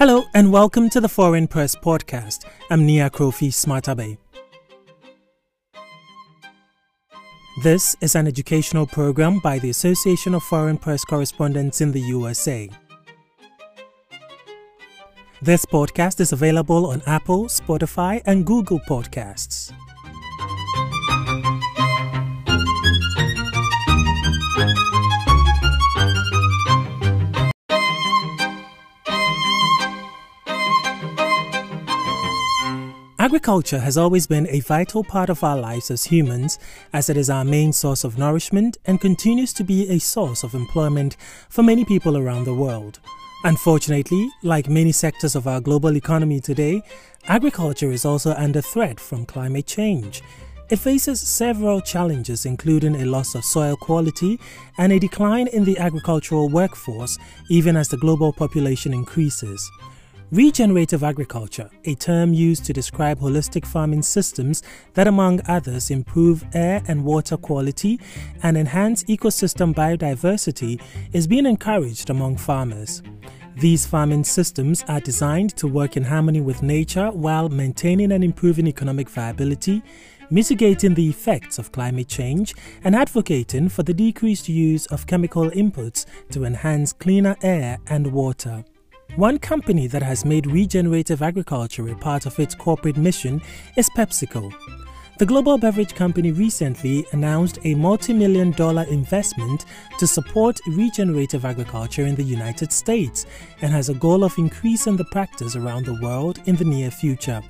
Hello and welcome to the Foreign Press Podcast. I'm Nia Krofi Smartabe. This is an educational program by the Association of Foreign Press Correspondents in the USA. This podcast is available on Apple, Spotify, and Google Podcasts. Agriculture has always been a vital part of our lives as humans, as it is our main source of nourishment and continues to be a source of employment for many people around the world. Unfortunately, like many sectors of our global economy today, agriculture is also under threat from climate change. It faces several challenges, including a loss of soil quality and a decline in the agricultural workforce, even as the global population increases. Regenerative agriculture, a term used to describe holistic farming systems that, among others, improve air and water quality and enhance ecosystem biodiversity, is being encouraged among farmers. These farming systems are designed to work in harmony with nature while maintaining and improving economic viability, mitigating the effects of climate change, and advocating for the decreased use of chemical inputs to enhance cleaner air and water. One company that has made regenerative agriculture a part of its corporate mission is PepsiCo. The global beverage company recently announced a multi million dollar investment to support regenerative agriculture in the United States and has a goal of increasing the practice around the world in the near future.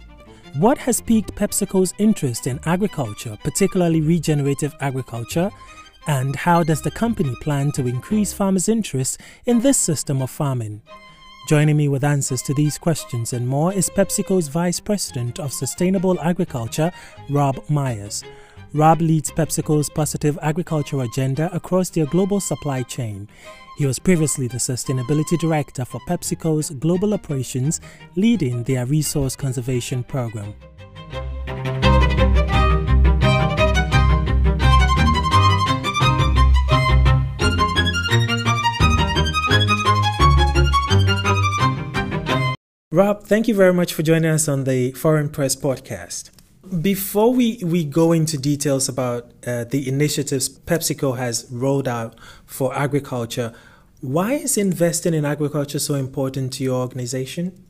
What has piqued PepsiCo's interest in agriculture, particularly regenerative agriculture? And how does the company plan to increase farmers' interest in this system of farming? Joining me with answers to these questions and more is PepsiCo's Vice President of Sustainable Agriculture, Rob Myers. Rob leads PepsiCo's positive agriculture agenda across their global supply chain. He was previously the Sustainability Director for PepsiCo's global operations, leading their resource conservation program. Rob, thank you very much for joining us on the Foreign Press Podcast. Before we, we go into details about uh, the initiatives PepsiCo has rolled out for agriculture, why is investing in agriculture so important to your organization?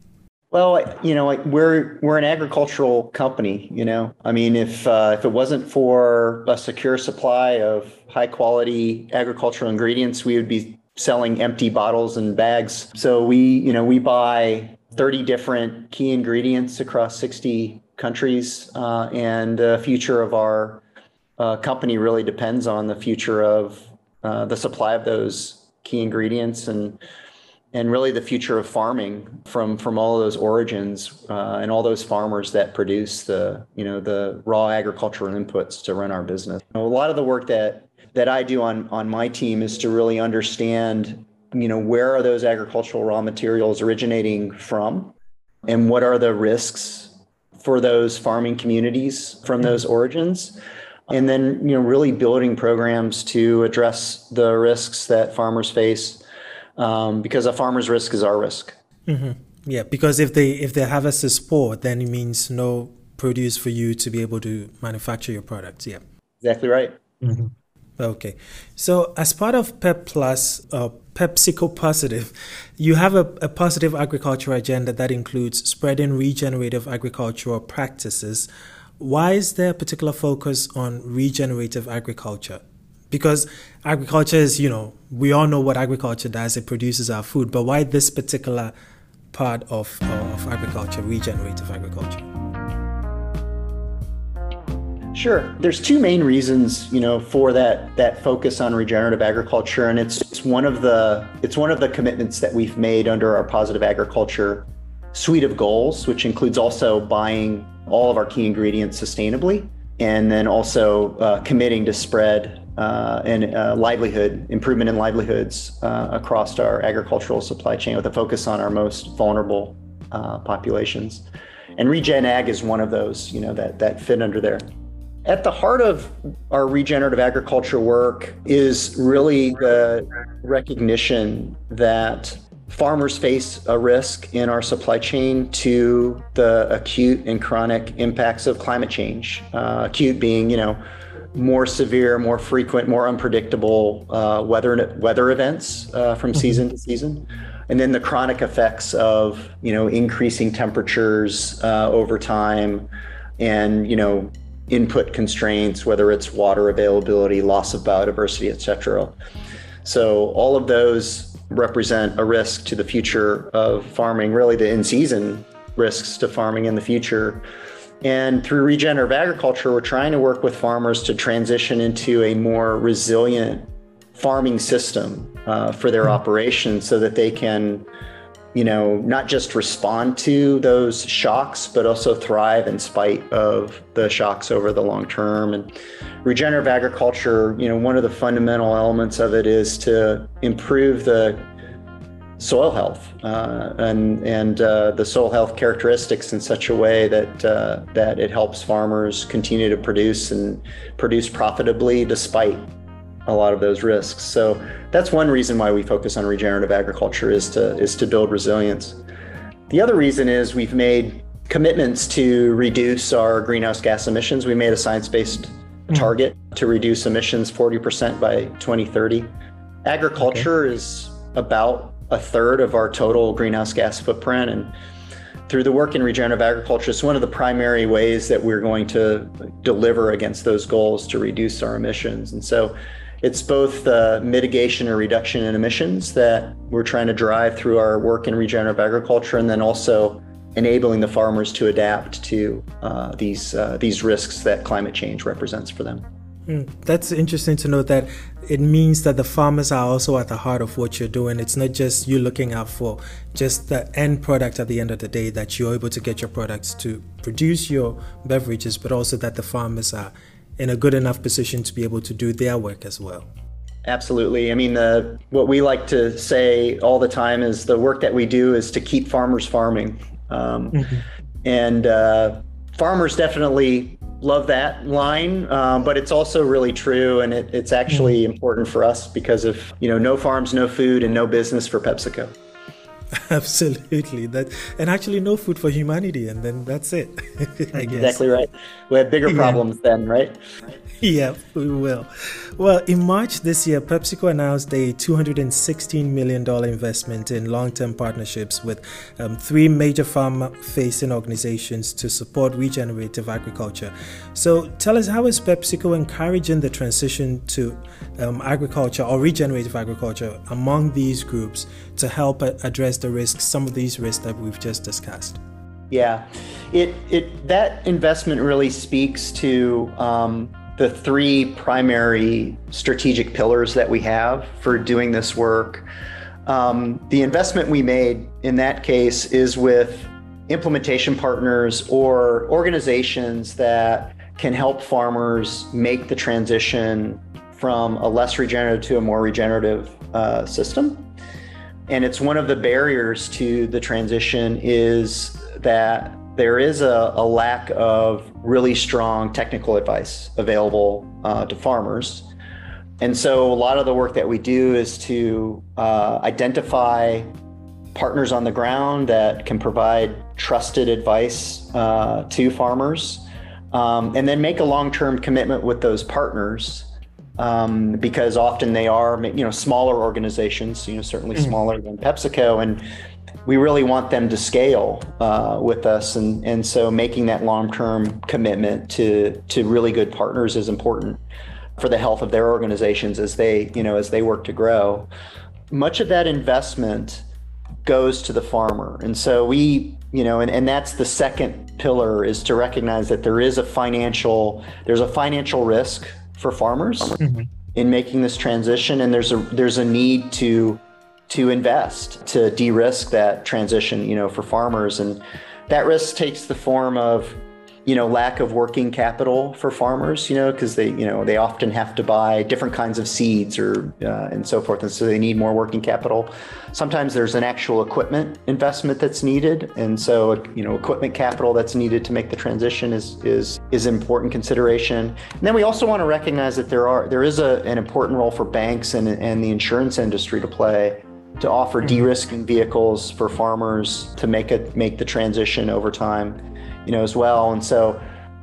Well, you know, we're we're an agricultural company. You know, I mean, if uh, if it wasn't for a secure supply of high quality agricultural ingredients, we would be selling empty bottles and bags. So we, you know, we buy 30 different key ingredients across 60 countries, uh, and the future of our uh, company really depends on the future of uh, the supply of those key ingredients and and really the future of farming from from all of those origins uh, and all those farmers that produce the you know the raw agricultural inputs to run our business. a lot of the work that that I do on on my team is to really understand you know, where are those agricultural raw materials originating from? And what are the risks for those farming communities from those origins? And then, you know, really building programs to address the risks that farmers face, um, because a farmer's risk is our risk. Mm-hmm. Yeah, because if they if the harvest is poor, then it means no produce for you to be able to manufacture your products. Yeah, exactly right. Mm-hmm. Okay. So, as part of PEP Plus, uh, PepsiCo Positive, you have a, a positive agriculture agenda that includes spreading regenerative agricultural practices. Why is there a particular focus on regenerative agriculture? Because agriculture is, you know, we all know what agriculture does, it produces our food, but why this particular part of, of agriculture, regenerative agriculture? Sure. There's two main reasons, you know, for that that focus on regenerative agriculture, and it's, it's one of the it's one of the commitments that we've made under our positive agriculture suite of goals, which includes also buying all of our key ingredients sustainably, and then also uh, committing to spread uh, and uh, livelihood improvement in livelihoods uh, across our agricultural supply chain with a focus on our most vulnerable uh, populations. And Regen Ag is one of those, you know, that that fit under there. At the heart of our regenerative agriculture work is really the recognition that farmers face a risk in our supply chain to the acute and chronic impacts of climate change. Uh, acute being, you know, more severe, more frequent, more unpredictable uh, weather weather events uh, from mm-hmm. season to season, and then the chronic effects of you know increasing temperatures uh, over time, and you know input constraints, whether it's water availability, loss of biodiversity, etc. So all of those represent a risk to the future of farming, really the in-season risks to farming in the future. And through regenerative agriculture, we're trying to work with farmers to transition into a more resilient farming system uh, for their hmm. operations so that they can, you know, not just respond to those shocks, but also thrive in spite of the shocks over the long term. And regenerative agriculture, you know, one of the fundamental elements of it is to improve the soil health uh, and and uh, the soil health characteristics in such a way that uh, that it helps farmers continue to produce and produce profitably despite a lot of those risks. So that's one reason why we focus on regenerative agriculture is to is to build resilience. The other reason is we've made commitments to reduce our greenhouse gas emissions. We made a science-based mm-hmm. target to reduce emissions 40% by 2030. Agriculture okay. is about a third of our total greenhouse gas footprint. And through the work in regenerative agriculture, it's one of the primary ways that we're going to deliver against those goals to reduce our emissions. And so it's both the mitigation or reduction in emissions that we're trying to drive through our work in regenerative agriculture, and then also enabling the farmers to adapt to uh, these uh, these risks that climate change represents for them. Mm, that's interesting to know that it means that the farmers are also at the heart of what you're doing. It's not just you looking out for just the end product at the end of the day that you're able to get your products to produce your beverages, but also that the farmers are in a good enough position to be able to do their work as well. Absolutely. I mean, the, what we like to say all the time is the work that we do is to keep farmers farming. Um, mm-hmm. And uh, farmers definitely love that line, um, but it's also really true, and it, it's actually mm. important for us because of you know no farms, no food, and no business for PepsiCo. Absolutely, that and actually no food for humanity, and then that's it. exactly right. We have bigger problems yeah. then, right? yeah, we will. Well, in March this year, PepsiCo announced a $216 million investment in long term partnerships with um, three major farm facing organizations to support regenerative agriculture. So, tell us how is PepsiCo encouraging the transition to um, agriculture or regenerative agriculture among these groups to help address the risks, some of these risks that we've just discussed? Yeah, it it that investment really speaks to um, the three primary strategic pillars that we have for doing this work. Um, the investment we made in that case is with implementation partners or organizations that can help farmers make the transition from a less regenerative to a more regenerative uh, system. And it's one of the barriers to the transition is that there is a, a lack of really strong technical advice available uh, to farmers. And so a lot of the work that we do is to uh, identify partners on the ground that can provide trusted advice uh, to farmers um, and then make a long-term commitment with those partners um, because often they are you know smaller organizations you know certainly mm-hmm. smaller than pepsico and we really want them to scale uh, with us, and and so making that long term commitment to to really good partners is important for the health of their organizations as they you know as they work to grow. Much of that investment goes to the farmer, and so we you know and, and that's the second pillar is to recognize that there is a financial there's a financial risk for farmers mm-hmm. in making this transition and there's a there's a need to to invest to de-risk that transition, you know, for farmers. And that risk takes the form of, you know, lack of working capital for farmers, you know, because they, you know, they often have to buy different kinds of seeds or uh, and so forth, and so they need more working capital. Sometimes there's an actual equipment investment that's needed, and so you know, equipment capital that's needed to make the transition is is is important consideration. And then we also want to recognize that there are there is a, an important role for banks and and the insurance industry to play to offer mm-hmm. de-risking vehicles for farmers to make it make the transition over time, you know, as well. And so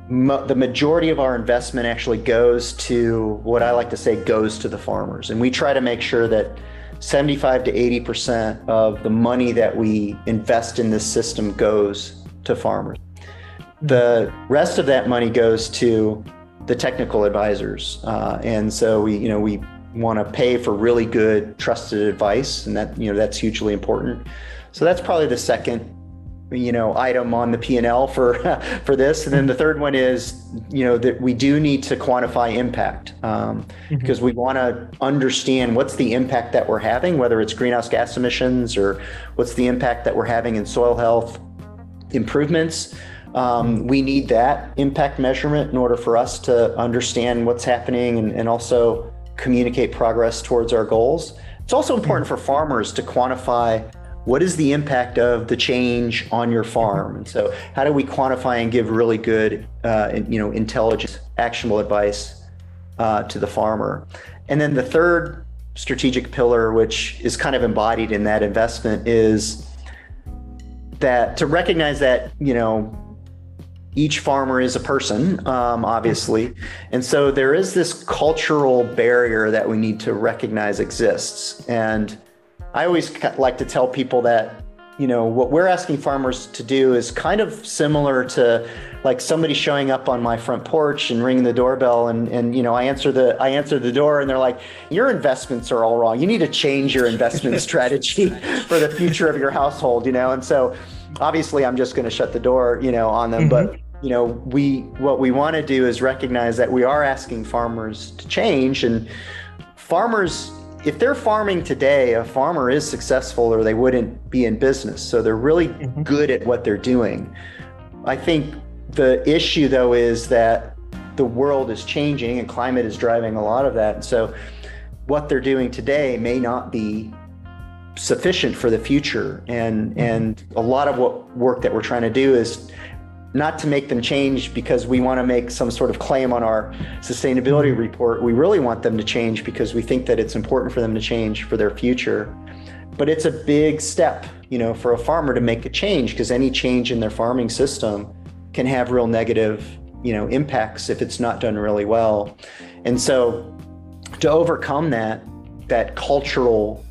mo- the majority of our investment actually goes to what I like to say goes to the farmers, and we try to make sure that 75 to 80 percent of the money that we invest in this system goes to farmers. The rest of that money goes to the technical advisors, uh, and so we, you know, we want to pay for really good, trusted advice, and that you know that's hugely important. So that's probably the second you know item on the p&l for for this and then the third one is you know that we do need to quantify impact um, mm-hmm. because we want to understand what's the impact that we're having whether it's greenhouse gas emissions or what's the impact that we're having in soil health improvements um, we need that impact measurement in order for us to understand what's happening and, and also communicate progress towards our goals. It's also important for farmers to quantify what is the impact of the change on your farm. And so how do we quantify and give really good uh, you know intelligent actionable advice uh, to the farmer? And then the third strategic pillar which is kind of embodied in that investment is that to recognize that you know each farmer is a person, um, obviously. And so there is this cultural barrier that we need to recognize exists. And I always like to tell people that, you know, what we're asking farmers to do is kind of similar to like somebody showing up on my front porch and ringing the doorbell and, and you know, I answer the I answer the door and they're like, your investments are all wrong. You need to change your investment strategy for the future of your household, you know? And so obviously I'm just going to shut the door, you know, on them, mm-hmm. but you know we what we want to do is recognize that we are asking farmers to change and farmers if they're farming today a farmer is successful or they wouldn't be in business so they're really mm-hmm. good at what they're doing i think the issue though is that the world is changing and climate is driving a lot of that and so what they're doing today may not be sufficient for the future and mm-hmm. and a lot of what work that we're trying to do is not to make them change because we want to make some sort of claim on our sustainability report. We really want them to change because we think that it's important for them to change for their future. But it's a big step, you know, for a farmer to make a change because any change in their farming system can have real negative, you know, impacts if it's not done really well. And so to overcome that that cultural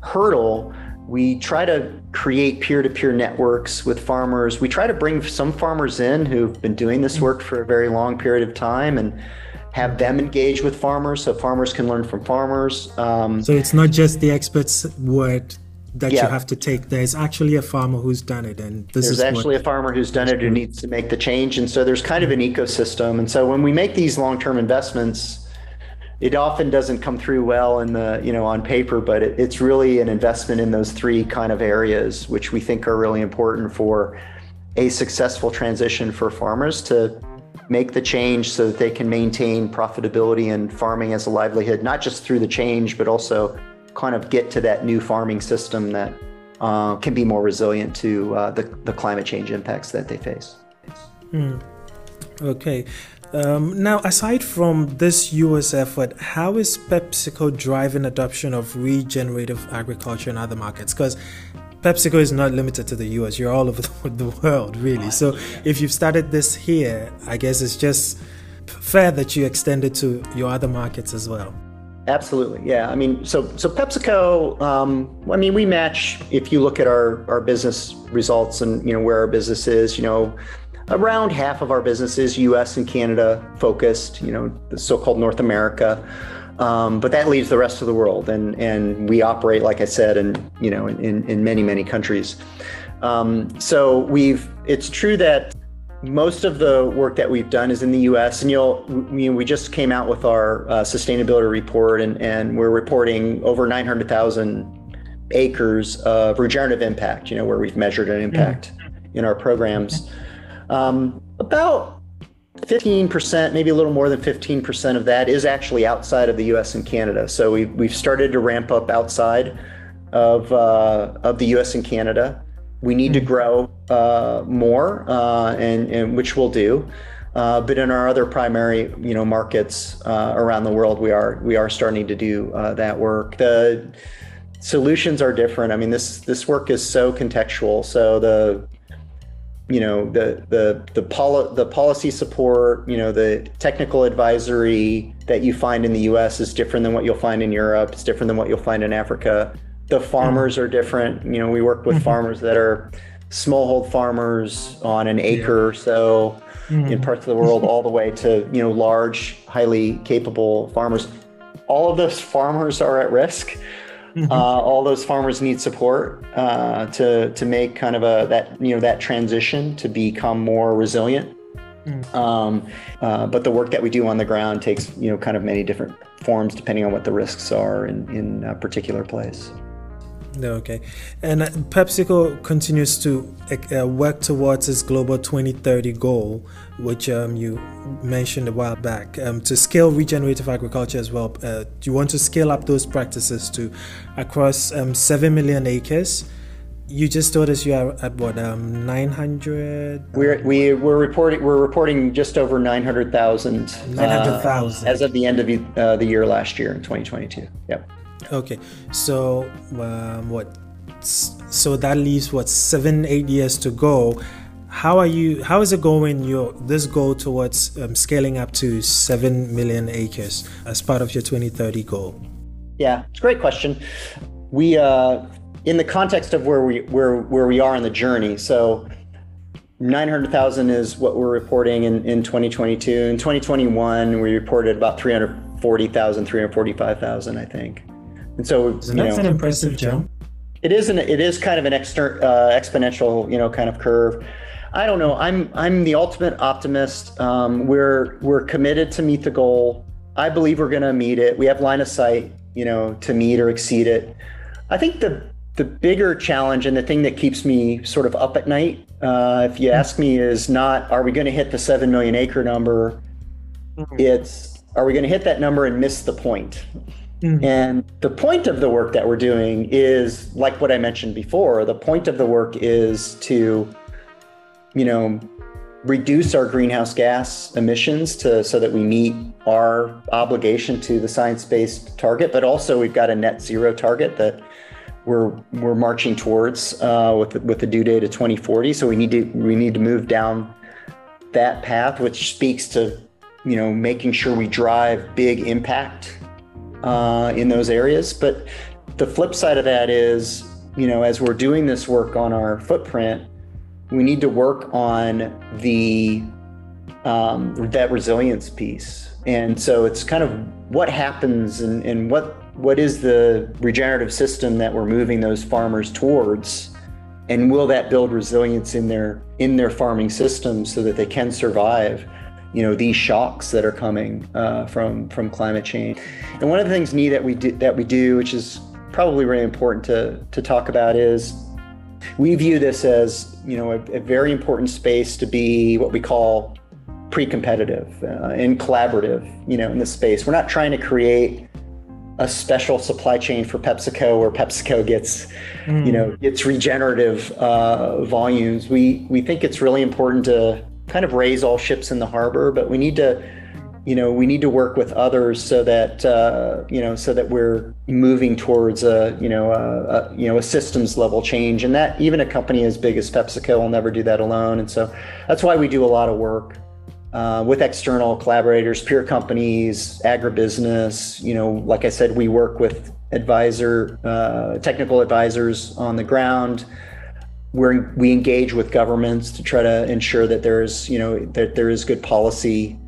hurdle, we try to create peer-to-peer networks with farmers. We try to bring some farmers in who've been doing this work for a very long period of time and have them engage with farmers so farmers can learn from farmers. Um, so it's not just the expert's word that yeah. you have to take. There's actually a farmer who's done it, and this there's is actually a farmer who's done it who needs to make the change. And so there's kind of an ecosystem. And so when we make these long-term investments, it often doesn't come through well in the you know on paper but it, it's really an investment in those three kind of areas which we think are really important for a successful transition for farmers to make the change so that they can maintain profitability and farming as a livelihood not just through the change but also kind of get to that new farming system that uh, can be more resilient to uh, the, the climate change impacts that they face mm. okay um, now, aside from this US effort, how is PepsiCo driving adoption of regenerative agriculture in other markets? Because PepsiCo is not limited to the US, you're all over the world, really. So, if you've started this here, I guess it's just fair that you extend it to your other markets as well. Absolutely, yeah. I mean, so so PepsiCo. Um, I mean, we match. If you look at our our business results and you know where our business is, you know, around half of our business is US and Canada focused, you know, the so called North America. Um, but that leaves the rest of the world. And, and we operate, like I said, in, you know, in, in many, many countries. Um, so we've, it's true that most of the work that we've done is in the U.S. and you'll, we, we just came out with our uh, sustainability report, and, and we're reporting over 900,000 acres of regenerative impact. You know, where we've measured an impact mm-hmm. in our programs. Um, about 15%, maybe a little more than 15% of that is actually outside of the US and Canada. So we've, we've started to ramp up outside of, uh, of the US and Canada. We need to hmm. grow uh, more, uh, and, and which we'll do. Uh, but in our other primary, you know, markets uh, around the world, we are we are starting to do uh, that work. The solutions are different. I mean, this this work is so contextual. So the you know the the the, poli- the policy support, you know the technical advisory that you find in the U.S. is different than what you'll find in Europe. It's different than what you'll find in Africa. The farmers mm-hmm. are different. You know, we work with mm-hmm. farmers that are smallhold farmers on an acre or so mm-hmm. in parts of the world, all the way to you know large, highly capable farmers. All of those farmers are at risk. Uh, all those farmers need support uh, to to make kind of a that you know that transition to become more resilient. Mm. Um, uh, but the work that we do on the ground takes you know kind of many different forms depending on what the risks are in in a particular place. Okay. And uh, PepsiCo continues to uh, work towards its global 2030 goal, which um, you mentioned a while back, um, to scale regenerative agriculture as well. Uh, do you want to scale up those practices to across um, 7 million acres. You just told us you are at what um, 900. We're we, we're reporting we're reporting just over 900,000 900,000 uh, as of the end of the, uh, the year last year in 2022. Yep. Okay, so um, what? So that leaves what seven, eight years to go. How are you? How is it going? Your this goal towards um, scaling up to seven million acres as part of your 2030 goal? Yeah, it's a great question. We, uh, in the context of where we where where we are in the journey, so 900,000 is what we're reporting in, in 2022. In 2021, we reported about 340,000, 345,000, I think. And so, that's know, an impressive jump. It is an it is kind of an exter- uh, exponential, you know, kind of curve. I don't know. I'm I'm the ultimate optimist. Um, we're we're committed to meet the goal. I believe we're going to meet it. We have line of sight, you know, to meet or exceed it. I think the the bigger challenge and the thing that keeps me sort of up at night, uh, if you ask me, is not are we going to hit the seven million acre number? Mm-hmm. It's are we going to hit that number and miss the point? Mm-hmm. And the point of the work that we're doing is like what I mentioned before. The point of the work is to, you know, reduce our greenhouse gas emissions to so that we meet our obligation to the science-based target, but also we've got a net zero target that we're we're marching towards uh, with with the due date of 2040. So we need to we need to move down that path, which speaks to you know making sure we drive big impact uh, in those areas. But the flip side of that is, you know, as we're doing this work on our footprint, we need to work on the um, that resilience piece. And so it's kind of what happens and, and what what is the regenerative system that we're moving those farmers towards and will that build resilience in their in their farming systems so that they can survive you know these shocks that are coming uh, from from climate change. And one of the things neat that we do that we do, which is probably really important to to talk about, is we view this as you know a, a very important space to be what we call pre-competitive uh, and collaborative. You know, in this space, we're not trying to create a special supply chain for PepsiCo where PepsiCo gets, mm. you know, its regenerative uh, volumes. We we think it's really important to kind of raise all ships in the harbor, but we need to, you know, we need to work with others so that uh, you know, so that we're moving towards a, you know, a, a, you know, a systems level change, and that even a company as big as PepsiCo will never do that alone. And so that's why we do a lot of work uh, with external collaborators, peer companies, agribusiness. You know, like I said, we work with advisor, uh, technical advisors on the ground we we engage with governments to try to ensure that there's you know that there is good policy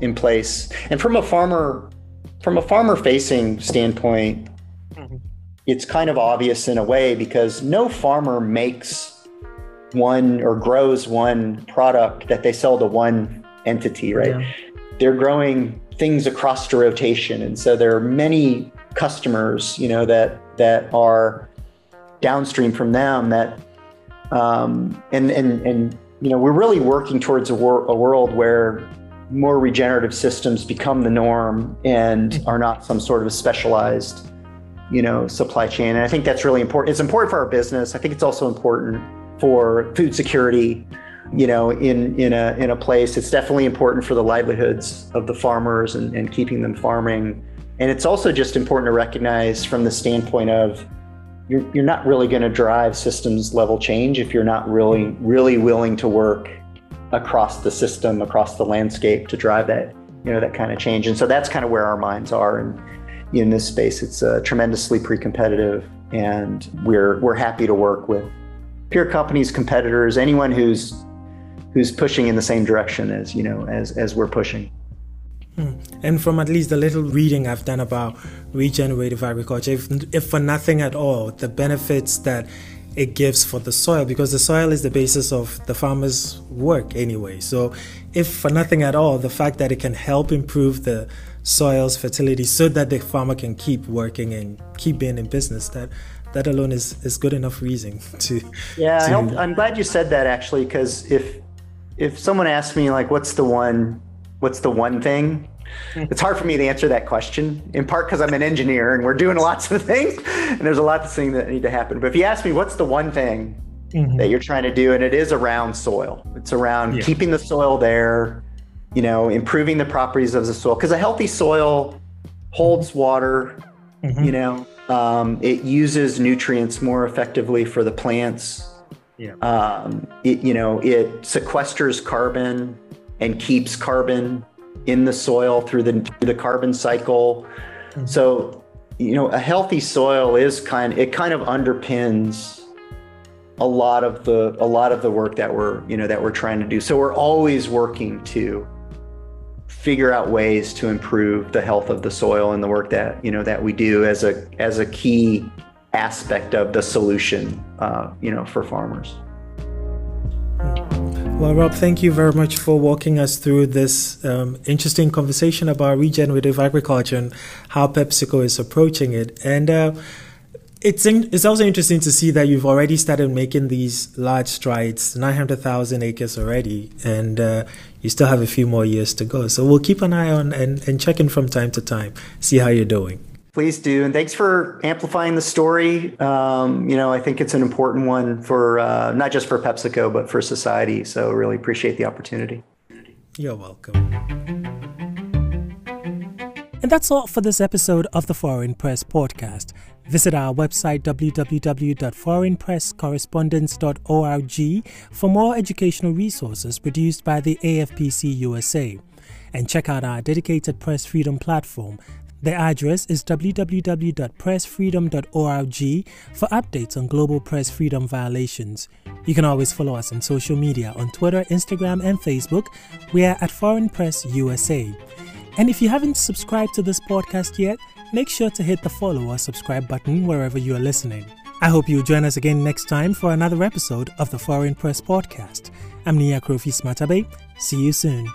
in place and from a farmer from a farmer facing standpoint mm-hmm. it's kind of obvious in a way because no farmer makes one or grows one product that they sell to one entity right yeah. they're growing things across the rotation and so there are many customers you know that that are downstream from them that um, and, and, and, you know, we're really working towards a, wor- a world where more regenerative systems become the norm and mm-hmm. are not some sort of a specialized, you know, supply chain. And I think that's really important. It's important for our business. I think it's also important for food security, you know, in, in a, in a place. It's definitely important for the livelihoods of the farmers and, and keeping them farming. And it's also just important to recognize from the standpoint of you're, you're not really going to drive systems level change if you're not really really willing to work across the system across the landscape to drive that you know that kind of change and so that's kind of where our minds are and in this space it's uh, tremendously pre-competitive and we're we're happy to work with peer companies competitors anyone who's who's pushing in the same direction as you know as as we're pushing. Hmm. And from at least the little reading I've done about regenerative agriculture, if, if for nothing at all, the benefits that it gives for the soil, because the soil is the basis of the farmer's work anyway. So, if for nothing at all, the fact that it can help improve the soil's fertility so that the farmer can keep working and keep being in business, that that alone is, is good enough reason to. Yeah, to... I'm glad you said that actually, because if if someone asked me like, what's the one what's the one thing? It's hard for me to answer that question, in part because I'm an engineer and we're doing lots of things, and there's a lot of things that need to happen. But if you ask me, what's the one thing mm-hmm. that you're trying to do, and it is around soil, it's around yeah. keeping the soil there, you know, improving the properties of the soil, because a healthy soil holds water, mm-hmm. you know, um, it uses nutrients more effectively for the plants. Yeah. Um, it, you know, it sequesters carbon and keeps carbon in the soil through the, through the carbon cycle. Mm-hmm. So, you know, a healthy soil is kind it kind of underpins a lot of the a lot of the work that we're, you know, that we're trying to do. So we're always working to figure out ways to improve the health of the soil and the work that, you know, that we do as a as a key aspect of the solution uh, you know, for farmers. Well, Rob, thank you very much for walking us through this um, interesting conversation about regenerative agriculture and how PepsiCo is approaching it. And uh, it's in, it's also interesting to see that you've already started making these large strides, 900,000 acres already, and uh, you still have a few more years to go. So we'll keep an eye on and, and check in from time to time, see how you're doing. Please do. And thanks for amplifying the story. Um, you know, I think it's an important one for uh, not just for PepsiCo, but for society. So, really appreciate the opportunity. You're welcome. And that's all for this episode of the Foreign Press Podcast. Visit our website www.foreignpresscorrespondence.org for more educational resources produced by the AFPC USA. And check out our dedicated press freedom platform the address is www.pressfreedom.org for updates on global press freedom violations. You can always follow us on social media on Twitter, Instagram, and Facebook. We are at Foreign Press USA. And if you haven't subscribed to this podcast yet, make sure to hit the follow or subscribe button wherever you are listening. I hope you'll join us again next time for another episode of the Foreign Press Podcast. I'm Nia Krofi Smatabe. See you soon.